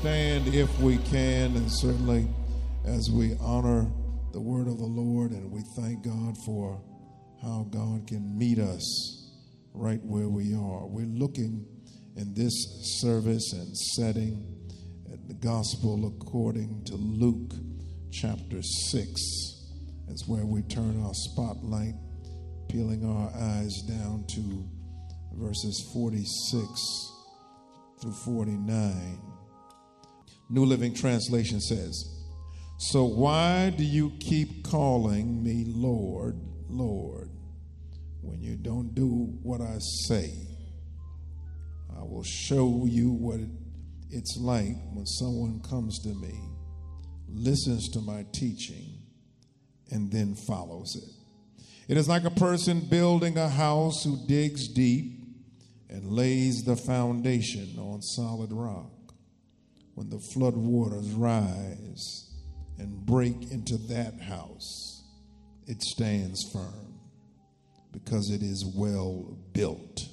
Stand if we can, and certainly as we honor the word of the Lord, and we thank God for how God can meet us right where we are. We're looking in this service and setting at the gospel according to Luke chapter 6. That's where we turn our spotlight, peeling our eyes down to verses 46 through 49. New Living Translation says, So why do you keep calling me Lord, Lord, when you don't do what I say? I will show you what it's like when someone comes to me, listens to my teaching, and then follows it. It is like a person building a house who digs deep and lays the foundation on solid rock when the flood waters rise and break into that house, it stands firm because it is well built.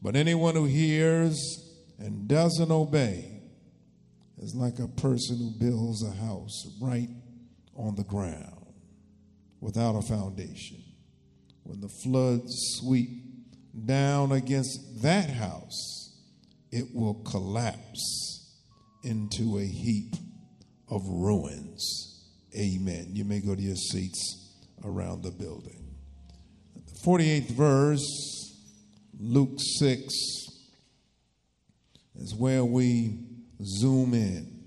But anyone who hears and doesn't obey is like a person who builds a house right on the ground without a foundation. When the floods sweep down against that house, it will collapse into a heap of ruins. Amen. You may go to your seats around the building. The 48th verse, Luke 6, is where we zoom in.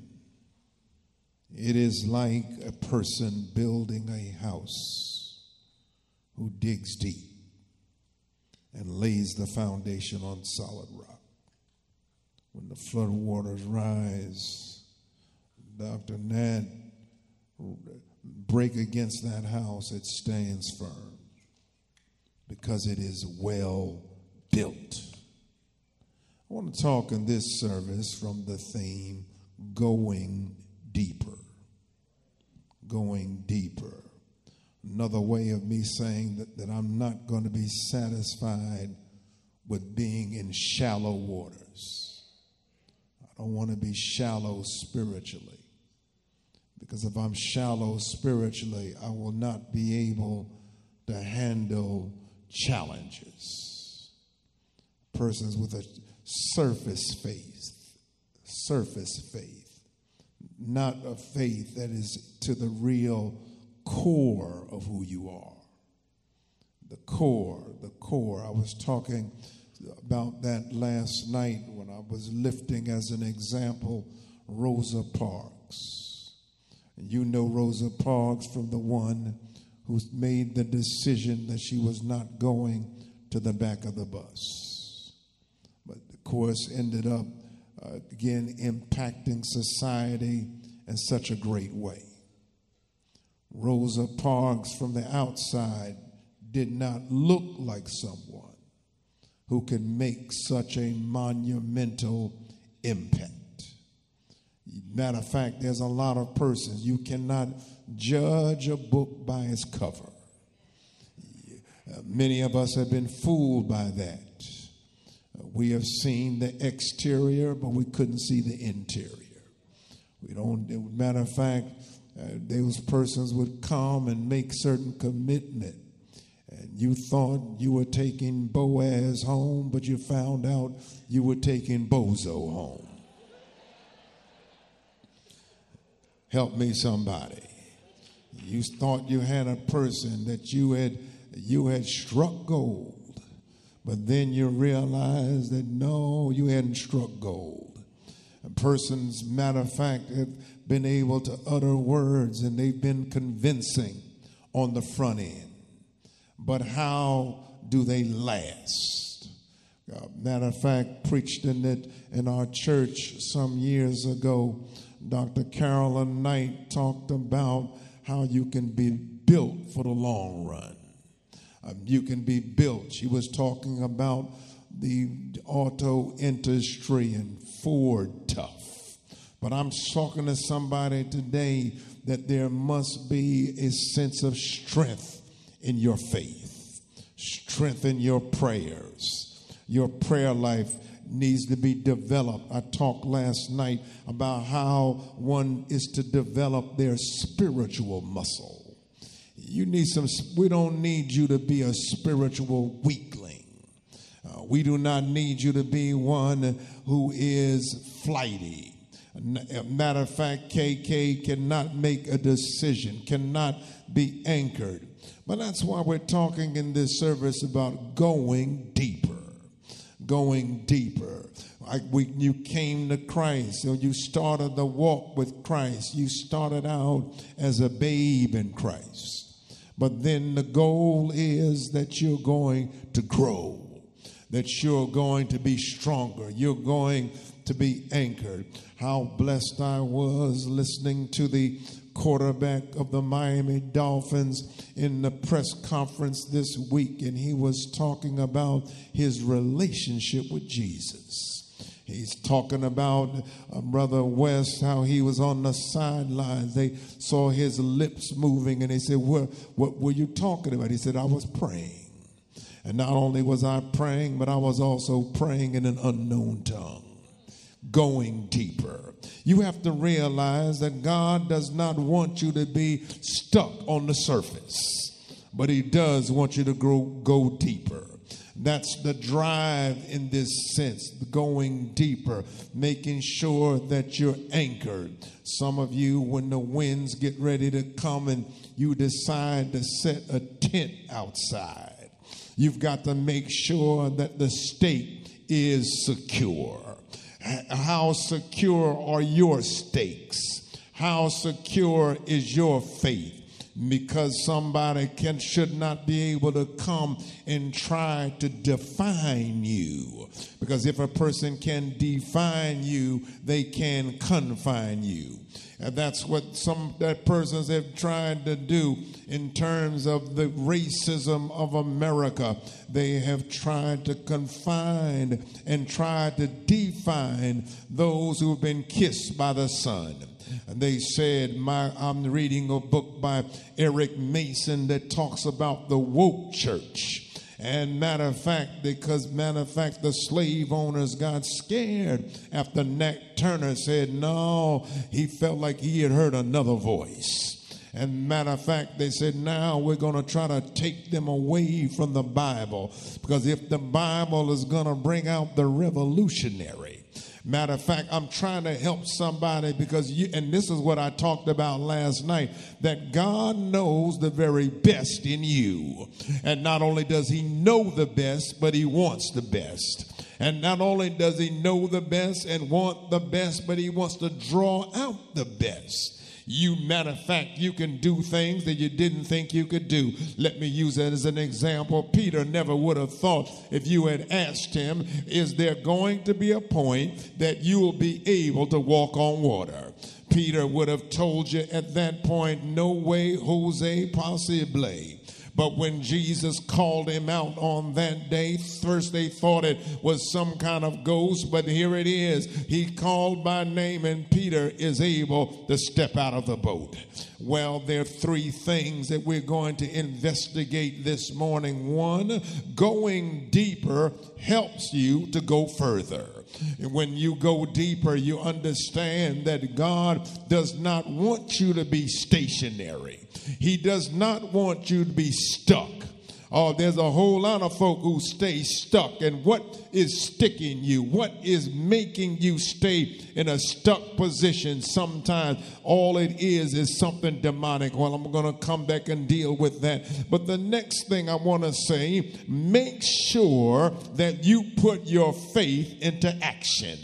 It is like a person building a house who digs deep and lays the foundation on solid rock when the flood waters rise, Dr. Nat break against that house, it stands firm because it is well built. I want to talk in this service from the theme going deeper. Going deeper. Another way of me saying that, that I'm not going to be satisfied with being in shallow waters. I want to be shallow spiritually. Because if I'm shallow spiritually, I will not be able to handle challenges. Persons with a surface faith, surface faith, not a faith that is to the real core of who you are. The core, the core. I was talking about that last night when I was lifting as an example Rosa Parks. And you know Rosa Parks from the one who made the decision that she was not going to the back of the bus. But the course ended up uh, again impacting society in such a great way. Rosa Parks from the outside did not look like someone who can make such a monumental impact. Matter of fact, there's a lot of persons. You cannot judge a book by its cover. Uh, many of us have been fooled by that. Uh, we have seen the exterior, but we couldn't see the interior. We don't, matter of fact, uh, those persons would come and make certain commitment and you thought you were taking Boaz home, but you found out you were taking Bozo home. Help me, somebody. You thought you had a person that you had you had struck gold, but then you realized that no, you hadn't struck gold. A persons, matter of fact, have been able to utter words and they've been convincing on the front end. But how do they last? Uh, matter of fact, preached in it in our church some years ago. Dr. Carolyn Knight talked about how you can be built for the long run. Um, you can be built. She was talking about the auto industry and Ford tough. But I'm talking to somebody today that there must be a sense of strength in your faith, strengthen your prayers. Your prayer life needs to be developed. I talked last night about how one is to develop their spiritual muscle. You need some, we don't need you to be a spiritual weakling. Uh, we do not need you to be one who is flighty. Matter of fact, KK cannot make a decision, cannot be anchored. But that's why we're talking in this service about going deeper. Going deeper. Like we, you came to Christ, or you started the walk with Christ. You started out as a babe in Christ. But then the goal is that you're going to grow, that you're going to be stronger, you're going to be anchored. How blessed I was listening to the quarterback of the Miami Dolphins in the press conference this week, and he was talking about his relationship with Jesus. He's talking about uh, Brother West, how he was on the sidelines. They saw his lips moving and they said, what, what were you talking about? He said, I was praying. And not only was I praying, but I was also praying in an unknown tongue, going deeper. You have to realize that God does not want you to be stuck on the surface, but He does want you to grow, go deeper. That's the drive in this sense, going deeper, making sure that you're anchored. Some of you, when the winds get ready to come and you decide to set a tent outside, you've got to make sure that the stake is secure. How secure are your stakes? How secure is your faith? because somebody can should not be able to come and try to define you because if a person can define you they can confine you and that's what some that persons have tried to do in terms of the racism of America. They have tried to confine and tried to define those who've been kissed by the sun. And they said, my, I'm reading a book by Eric Mason that talks about the woke church. And matter of fact, because matter of fact, the slave owners got scared after Nat Turner said no, he felt like he had heard another voice. And matter of fact, they said, now we're going to try to take them away from the Bible. Because if the Bible is going to bring out the revolutionary, Matter of fact, I'm trying to help somebody because you, and this is what I talked about last night, that God knows the very best in you. And not only does He know the best, but He wants the best. And not only does He know the best and want the best, but He wants to draw out the best. You, matter of fact, you can do things that you didn't think you could do. Let me use that as an example. Peter never would have thought if you had asked him, Is there going to be a point that you will be able to walk on water? Peter would have told you at that point, No way, Jose, possibly. But when Jesus called him out on that day, first they thought it was some kind of ghost, but here it is. He called by name, and Peter is able to step out of the boat. Well, there are three things that we're going to investigate this morning. One, going deeper helps you to go further. And when you go deeper, you understand that God does not want you to be stationary. He does not want you to be stuck. Oh, there's a whole lot of folk who stay stuck. And what is sticking you? What is making you stay in a stuck position? Sometimes all it is is something demonic. Well, I'm going to come back and deal with that. But the next thing I want to say make sure that you put your faith into action.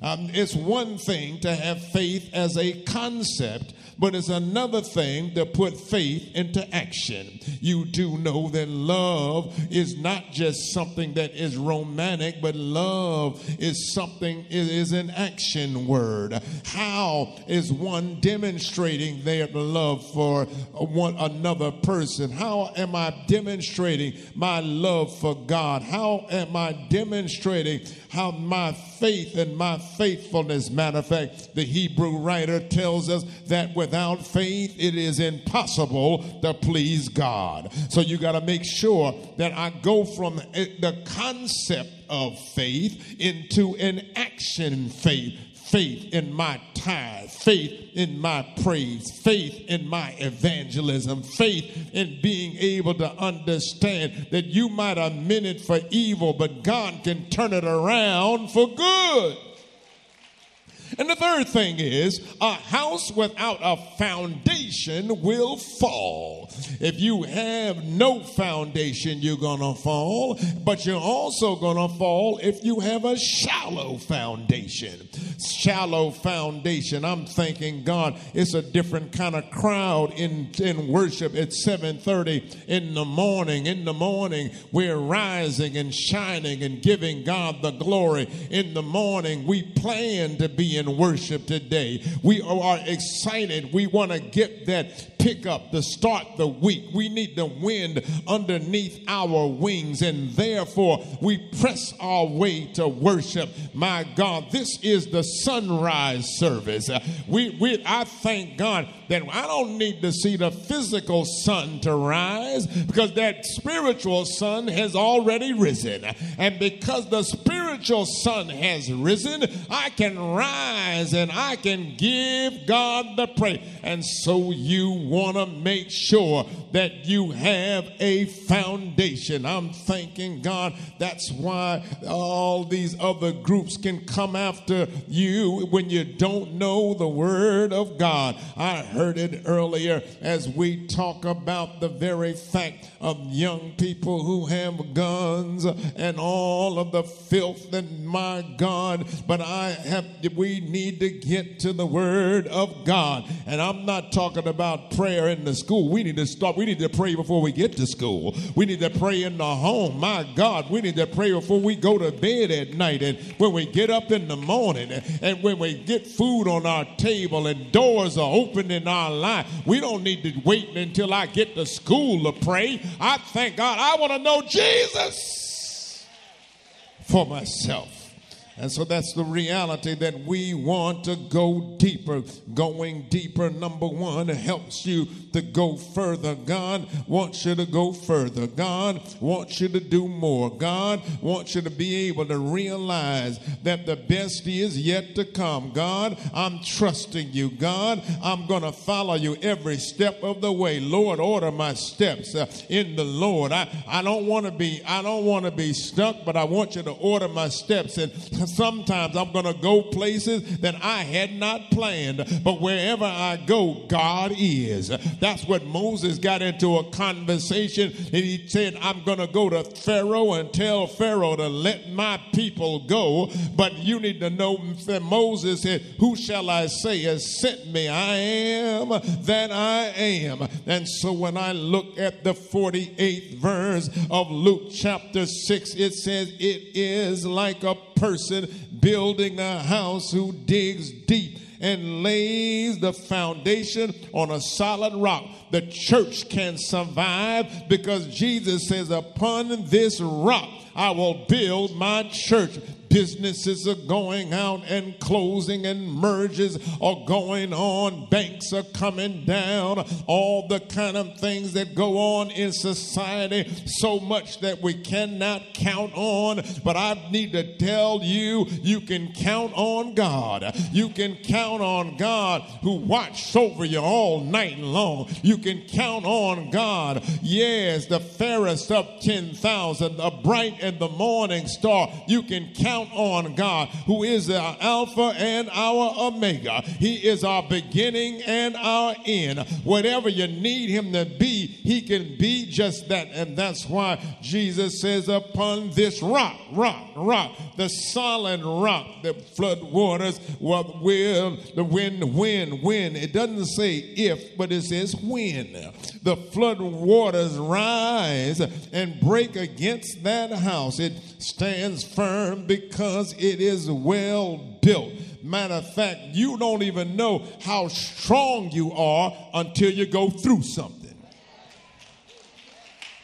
Um, it's one thing to have faith as a concept but it's another thing to put faith into action. You do know that love is not just something that is romantic, but love is something, it is an action word. How is one demonstrating their love for one another person? How am I demonstrating my love for God? How am I demonstrating how my faith and my faithfulness. Matter of fact, the Hebrew writer tells us that without faith, it is impossible to please God. So you got to make sure that I go from the concept of faith into an action faith faith in my tithe, faith in my praise, faith in my evangelism, faith in being able to understand that you might have meant it for evil, but God can turn it around for good. And the third thing is a house without a foundation will fall. If you have no foundation, you're going to fall, but you're also going to fall if you have a shallow foundation. Shallow foundation. I'm thanking God it's a different kind of crowd in, in worship at 7:30 in the morning. In the morning, we're rising and shining and giving God the glory. In the morning, we plan to be in worship today. We are excited. We want to get that pick up to start the week. We need the wind underneath our wings, and therefore we press our way to worship. My God, this is the sunrise service. We, we I thank God that I don't need to see the physical sun to rise because that spiritual sun has already risen. And because the spiritual sun has risen, I can rise and I can give God the praise. And so you want to make sure that you have a foundation. I'm thanking God. That's why all these other groups can come after you when you don't know the word of God. I heard it earlier as we talk about the very fact of young people who have guns and all of the filth and my God, but I have we need to get to the word of God. And I'm not talking about prayer in the school. We need to start we need to pray before we get to school. We need to pray in the home. My God, we need to pray before we go to bed at night and when we get up in the morning and when we get food on our table and doors are open in our life. We don't need to wait until I get to school to pray. I thank God. I want to know Jesus for myself. And so that's the reality that we want to go deeper. Going deeper, number one, helps you to go further. God wants you to go further. God wants you to do more. God wants you to be able to realize that the best is yet to come. God, I'm trusting you. God, I'm going to follow you every step of the way. Lord, order my steps uh, in the Lord. I, I don't want to be I don't want to be stuck, but I want you to order my steps and sometimes I'm going to go places that I had not planned, but wherever I go, God is. That's what Moses got into a conversation and he said, I'm going to go to Pharaoh and tell Pharaoh to let my people go. But you need to know that Moses said, Who shall I say has sent me? I am that I am. And so when I look at the 48th verse of Luke chapter 6, it says, It is like a person building a house who digs deep and lays the foundation on a solid rock. The church can survive because Jesus says, Upon this rock I will build my church businesses are going out and closing, and mergers are going on, banks are coming down, all the kind of things that go on in society, so much that we cannot count on. But I need to tell you, you can count on God. You can count on God who watched over you all night long. You can count on God. Yes, the fairest of 10,000, the bright and the morning star. You can count on God who is our Alpha and our Omega. He is our beginning and our end. Whatever you need Him to be, He can be just that. And that's why Jesus says, Upon this rock, rock, rock, the solid rock, the flood waters will, will the wind, wind, wind. It doesn't say if, but it says when. The flood waters rise and break against that house. It stands firm because it is well built. Matter of fact, you don't even know how strong you are until you go through something.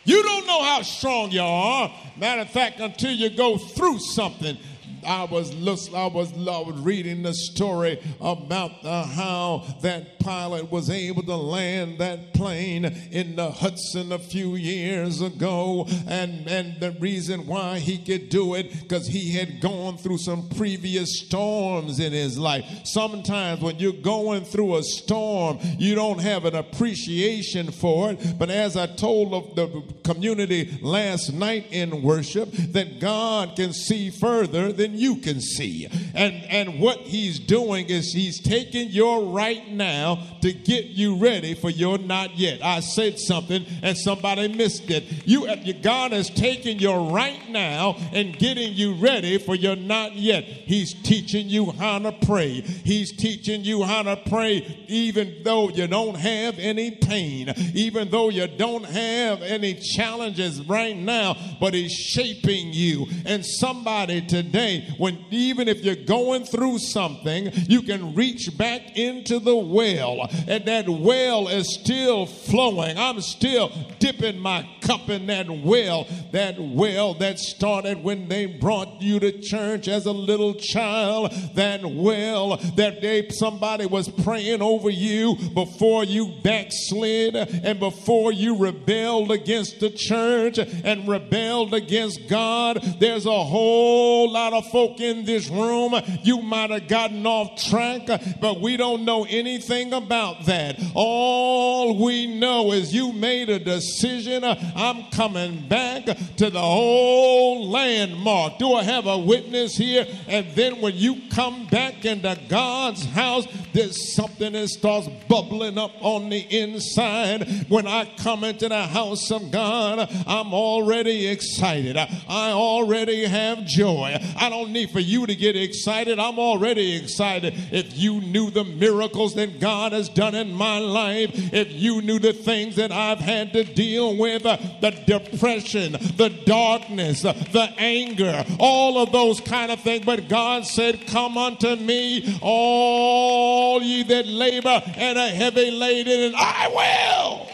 You don't know how strong you are. Matter of fact, until you go through something. I was was, I was reading the story about uh, how that pilot was able to land that plane in the Hudson a few years ago, and and the reason why he could do it because he had gone through some previous storms in his life. Sometimes when you're going through a storm, you don't have an appreciation for it. But as I told of the community last night in worship, that God can see further than you can see. And, and what he's doing is he's taking your right now to get you ready for your not yet. I said something and somebody missed it. You, God is taking your right now and getting you ready for your not yet. He's teaching you how to pray. He's teaching you how to pray even though you don't have any pain, even though you don't have any challenges right now, but he's shaping you. And somebody today, when even if you're going through something, you can reach back into the well, and that well is still flowing. I'm still dipping my cup in that well, that well that started when they brought you to church as a little child, that well that they somebody was praying over you before you backslid and before you rebelled against the church and rebelled against God. There's a whole lot of folk in this room, you might have gotten off track, but we don't know anything about that. All we know is you made a decision. Uh, I'm coming back to the old landmark. Do I have a witness here? And then when you come back into God's house, there's something that starts bubbling up on the inside. When I come into the house of God, I'm already excited. I already have joy. I don't need for you to get excited. I'm already excited. If you knew the miracles that God has done in my life, if you knew the things that I've had to deal with, uh, the depression, the darkness, uh, the anger, all of those kind of things. But God said, Come unto me, all ye that labor and are heavy laden, and I will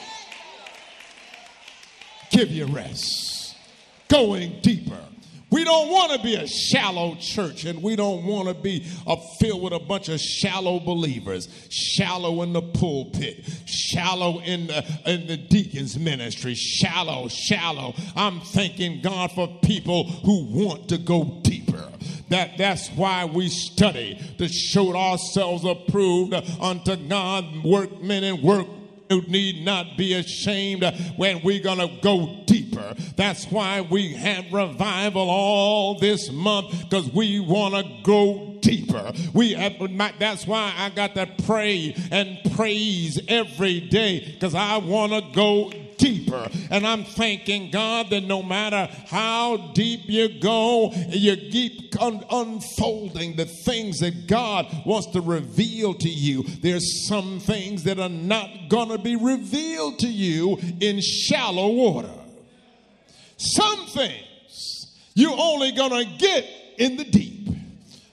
give you rest. Going deeper we don't want to be a shallow church and we don't want to be a, filled with a bunch of shallow believers, shallow in the pulpit, shallow in the, in the deacon's ministry, shallow, shallow. I'm thanking God for people who want to go deeper. That, that's why we study to show ourselves approved unto God, workmen and work you need not be ashamed when we're going to go deeper. That's why we have revival all this month because we want to go deeper. We have, that's why I got to pray and praise every day because I want to go deeper. And I'm thanking God that no matter how deep you go, you keep un- unfolding the things that God wants to reveal to you. There's some things that are not going to be revealed to you in shallow water. Some things you're only going to get in the deep.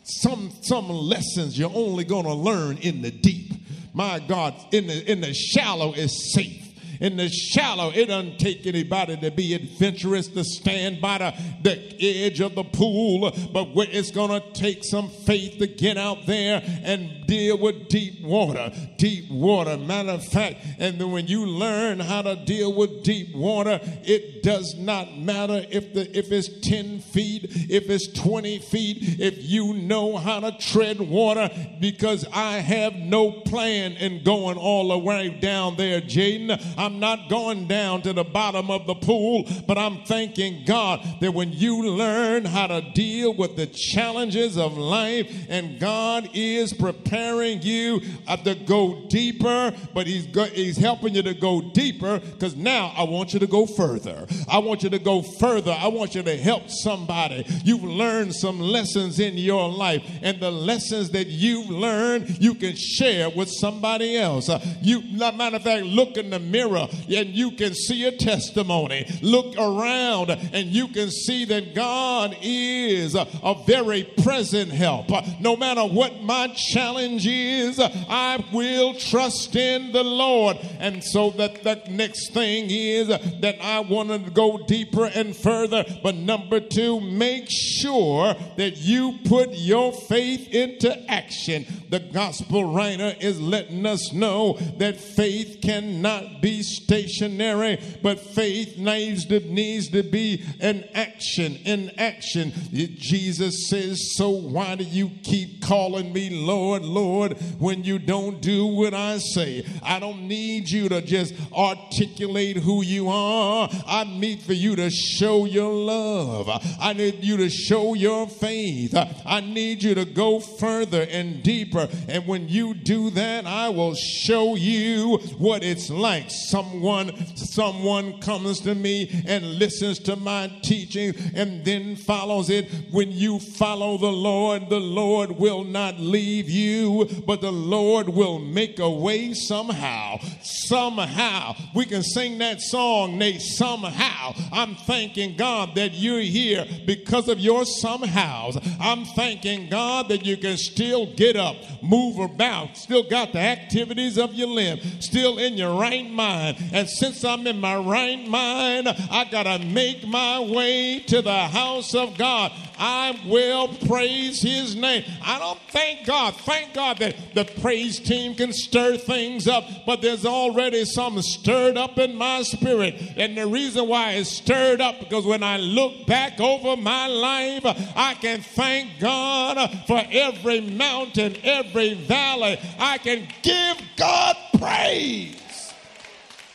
Some, some lessons you're only going to learn in the deep. My God, in the, in the shallow is safe In the shallow, it doesn't take anybody to be adventurous to stand by the, the edge of the pool, but it's going to take some faith to get out there and deal with deep water. Deep water, matter of fact, and then when you learn how to deal with deep water, it does not matter if the if it's 10 feet, if it's 20 feet, if you know how to tread water, because I have no plan in going all the way down there, Jaden. I'm not going down to the bottom of the pool, but I'm thanking God that when you learn how to deal with the challenges of life, and God is preparing you uh, to go deeper, but He's go, He's helping you to go deeper because now I want you to go further. I want you to go further. I want you to help somebody. You've learned some lessons in your life, and the lessons that you've learned, you can share with somebody else. Uh, you, matter of fact, look in the mirror and you can see a testimony. Look around and you can see that God is a, very present help. No matter what my challenge is, I will trust in the Lord. And so that the next thing is that I want to go deeper and further. But number two, make sure that you put your faith into action. The gospel writer is letting us know that faith cannot be stationary, but faith needs to, needs to be an action, in action. Jesus says, So why do you keep calling me Lord, Lord, when you don't do what I say? I don't need you to just articulate who you are. I need for you to show your love. I need you to show your faith. I need you to go further and deeper. And when you do that, I will show you what it's like. Someone, someone comes to me and listens to my teaching and then follows it. When you follow the Lord, the Lord will not leave you, but the Lord will make a way somehow. Somehow. We can sing that song, Nate, somehow. I'm thanking God that you're here because of your somehows. I'm thanking God that you can still get up, move about, still got the activities of your limb, still in your right mind. And since I'm in my right mind, I got to make my way to the house of God. I will praise his name. I don't thank God. Thank God that the praise team can stir things up, but there's already something stirred up in my spirit. And the reason why it's stirred up because when I look back over my life, I can thank God for every mountain, every valley. I can give God praise.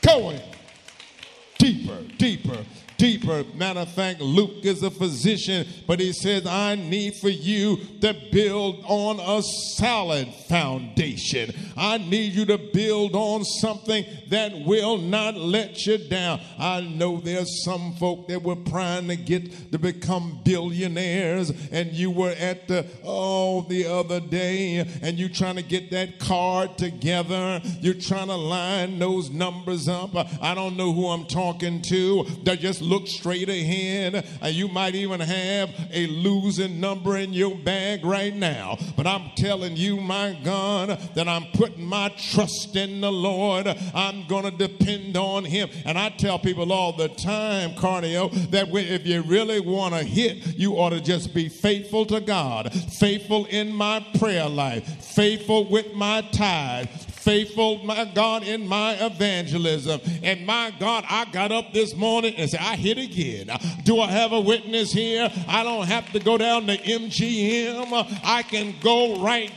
Going deeper, deeper deeper. Matter of fact, Luke is a physician, but he says, I need for you to build on a solid foundation. I need you to build on something that will not let you down. I know there's some folk that were trying to get to become billionaires, and you were at the oh the other day, and you trying to get that card together. You're trying to line those numbers up. I don't know who I'm talking to. They just look straight ahead. And you might even have a losing number in your bag right now. But I'm telling you, my God, that I'm putting my trust in the Lord. I'm going to depend on Him. And I tell people all the time, cardio, that if you really want to hit, you ought to just be faithful to God, faithful in my prayer life, faithful with my tithe, faithful, my God, in my evangelism. And my God, I got up this morning and said, I hit again. Do I have a witness here? I don't have to go down to MGM. I can go right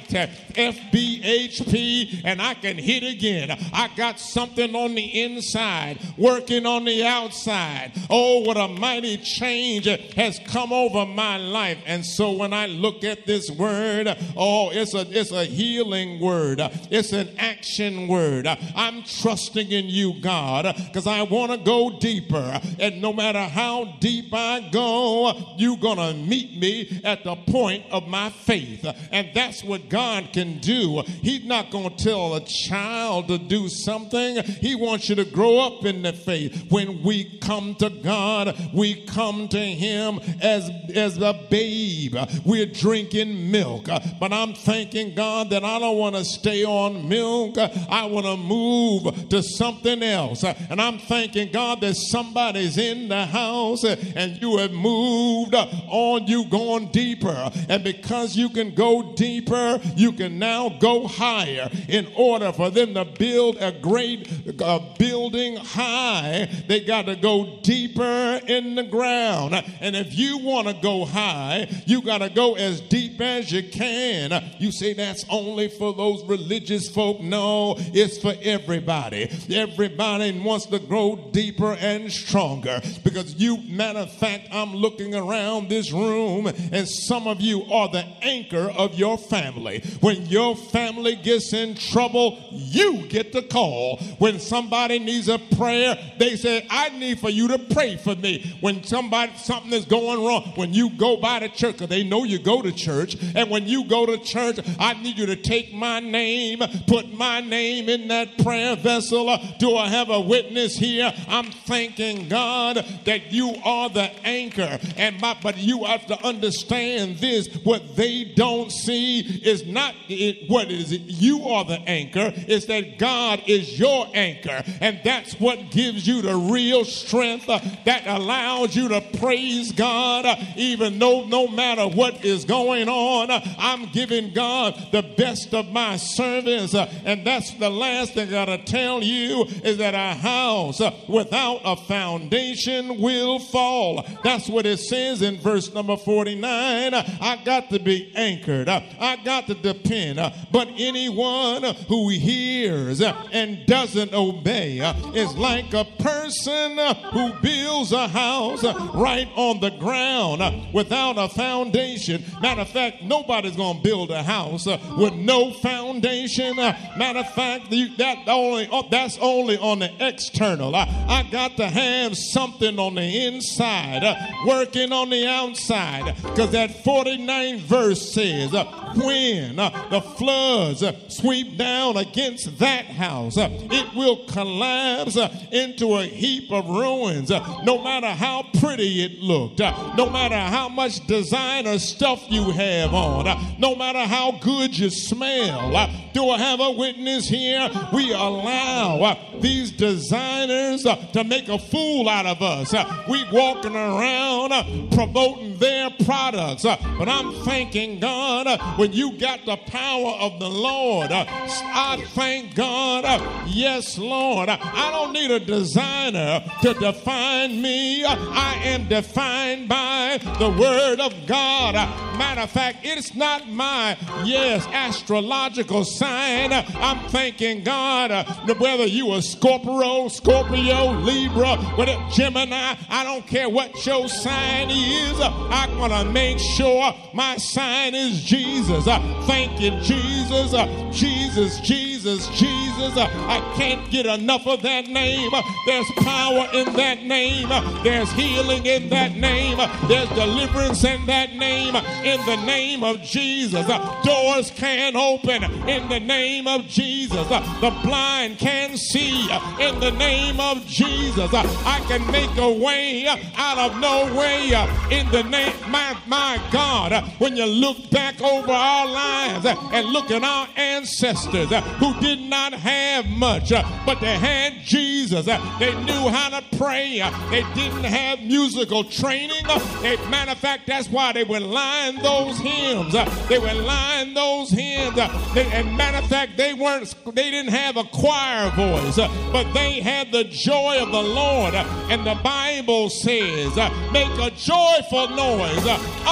FBHP and I can hit again. I got something on the inside, working on the outside. Oh, what a mighty change has come over my life. And so when I look at this word, oh, it's a it's a healing word. It's an action word. I'm trusting in you, God, because I want to go deeper. And no matter how deep I go, you're gonna meet me at the point of my faith. And that's what God can can do. He's not going to tell a child to do something. He wants you to grow up in the faith. When we come to God, we come to Him as, as a babe. We're drinking milk. But I'm thanking God that I don't want to stay on milk. I want to move to something else. And I'm thanking God that somebody's in the house and you have moved on, you going deeper. And because you can go deeper, you can now go higher. In order for them to build a great building high, they got to go deeper in the ground. And if you want to go high, you got to go as deep as you can. You say that's only for those religious folk. No, it's for everybody. Everybody wants to grow deeper and stronger because you, matter of fact, I'm looking around this room and some of you are the anchor of your family. When your family gets in trouble, you get the call. When somebody needs a prayer, they say, I need for you to pray for me. When somebody, something is going wrong, when you go by the church, because they know you go to church, and when you go to church, I need you to take my name, put my name in that prayer vessel. Uh, do I have a witness here? I'm thanking God that you are the anchor. And my, but you have to understand this what they don't see is not it, what is it? You are the anchor. It's that god is your anchor. And that's what gives you the real strength uh, that allows you to praise god uh, even though no matter what is going on uh, i'm giving god the best of my service uh, and that's the last thing i gotta tell you is that a house uh, without a foundation will fall. That's what it says in verse number 49 i got to be anchored. I got to depend Uh, but anyone uh, who hears uh, and doesn't obey is like a person who builds a house right on the ground without a foundation. Matter of fact, nobody's going to build a house with no foundation. Matter of fact, that only that's only on the external. I got to have something on the inside, working on the outside, because that 49th verse says, when the floods sweep down against that house, it will collapse into a heap of ruins. No matter how pretty it looked, no matter how much designer stuff you have on, no matter how good you smell. Do I have a witness here? We allow uh, these designers uh, to make a fool out of us. Uh, we walking around promoting their products, but I'm thanking God when you got the power of the Lord. I thank God. Yes, Lord. I don't need a designer to define me. I am defined by the word of God. Matter of fact, it's not my, yes, astrological sign. I'm thanking God uh, whether you are Scorpio, Scorpio, Libra, whether Gemini, I don't care what your sign is. I'm to make sure my sign is Jesus. Uh, thank you, Jesus. Uh, Jesus, Jesus, Jesus. I can't get enough of that name. There's power in that name. There's healing in that name. There's deliverance in that name. In the name of Jesus. Doors can open in the name of Jesus. Uh, the blind can see uh, in the name of Jesus. Uh, I can make a way out of no way in the name, my, my God. When you look back over our lives and look at our ancestors who did not have much, but they had Jesus. They knew how to pray. They didn't have musical training. They, matter of fact, that's why they would line those hymns. They would line those hymns. They, and matter of fact, they weren't. They didn't have a choir voice, uh, but they had the joy of the Lord. Uh, and the Bible says, uh, "Make a joyful noise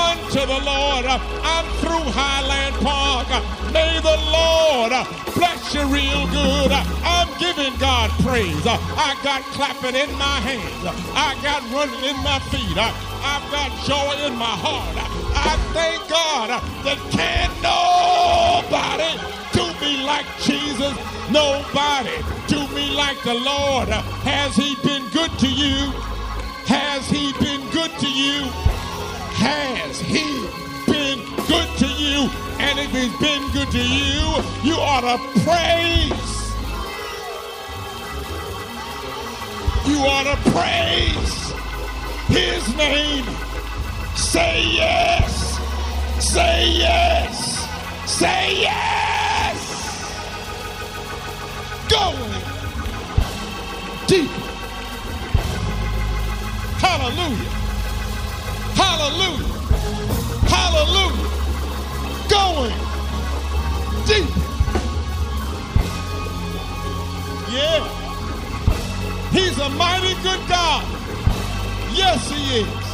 unto the Lord." I'm through Highland Park. May the Lord bless you real good. I'm giving God praise. I got clapping in my hands. I got running in my feet. I've got joy in my heart. I thank God that can nobody do me like Jesus. Nobody do me like the Lord. Has he been good to you? Has he been good to you? Has he been good to you. And if he's been good to you, you ought to praise. You ought to praise his name. Say yes. Say yes. Say yes. Going deep. Hallelujah. Hallelujah. Hallelujah. Going deep. Yeah. He's a mighty good God. Yes, he is.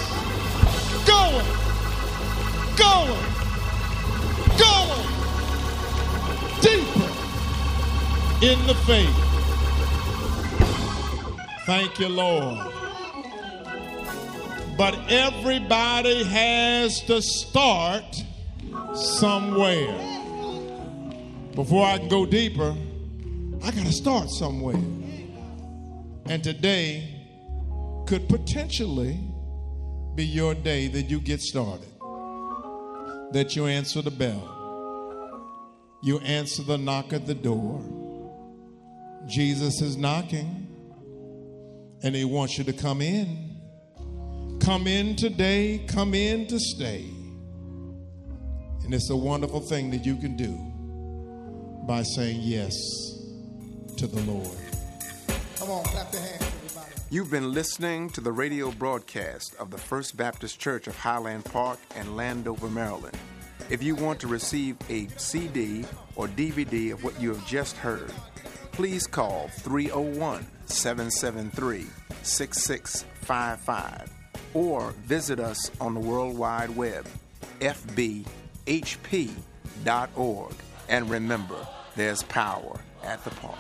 Going. Going. Going. Deeper in the faith. Thank you, Lord. But everybody has to start somewhere. Before I can go deeper, I got to start somewhere. And today could potentially be your day that you get started, that you answer the bell, you answer the knock at the door. Jesus is knocking, and he wants you to come in. Come in today, come in to stay. And it's a wonderful thing that you can do by saying yes to the Lord. Come on, clap your hands. You've been listening to the radio broadcast of the First Baptist Church of Highland Park in Landover, Maryland. If you want to receive a CD or DVD of what you have just heard, please call 301 773 6655 or visit us on the World Wide Web, fbhp.org. And remember, there's power at the park.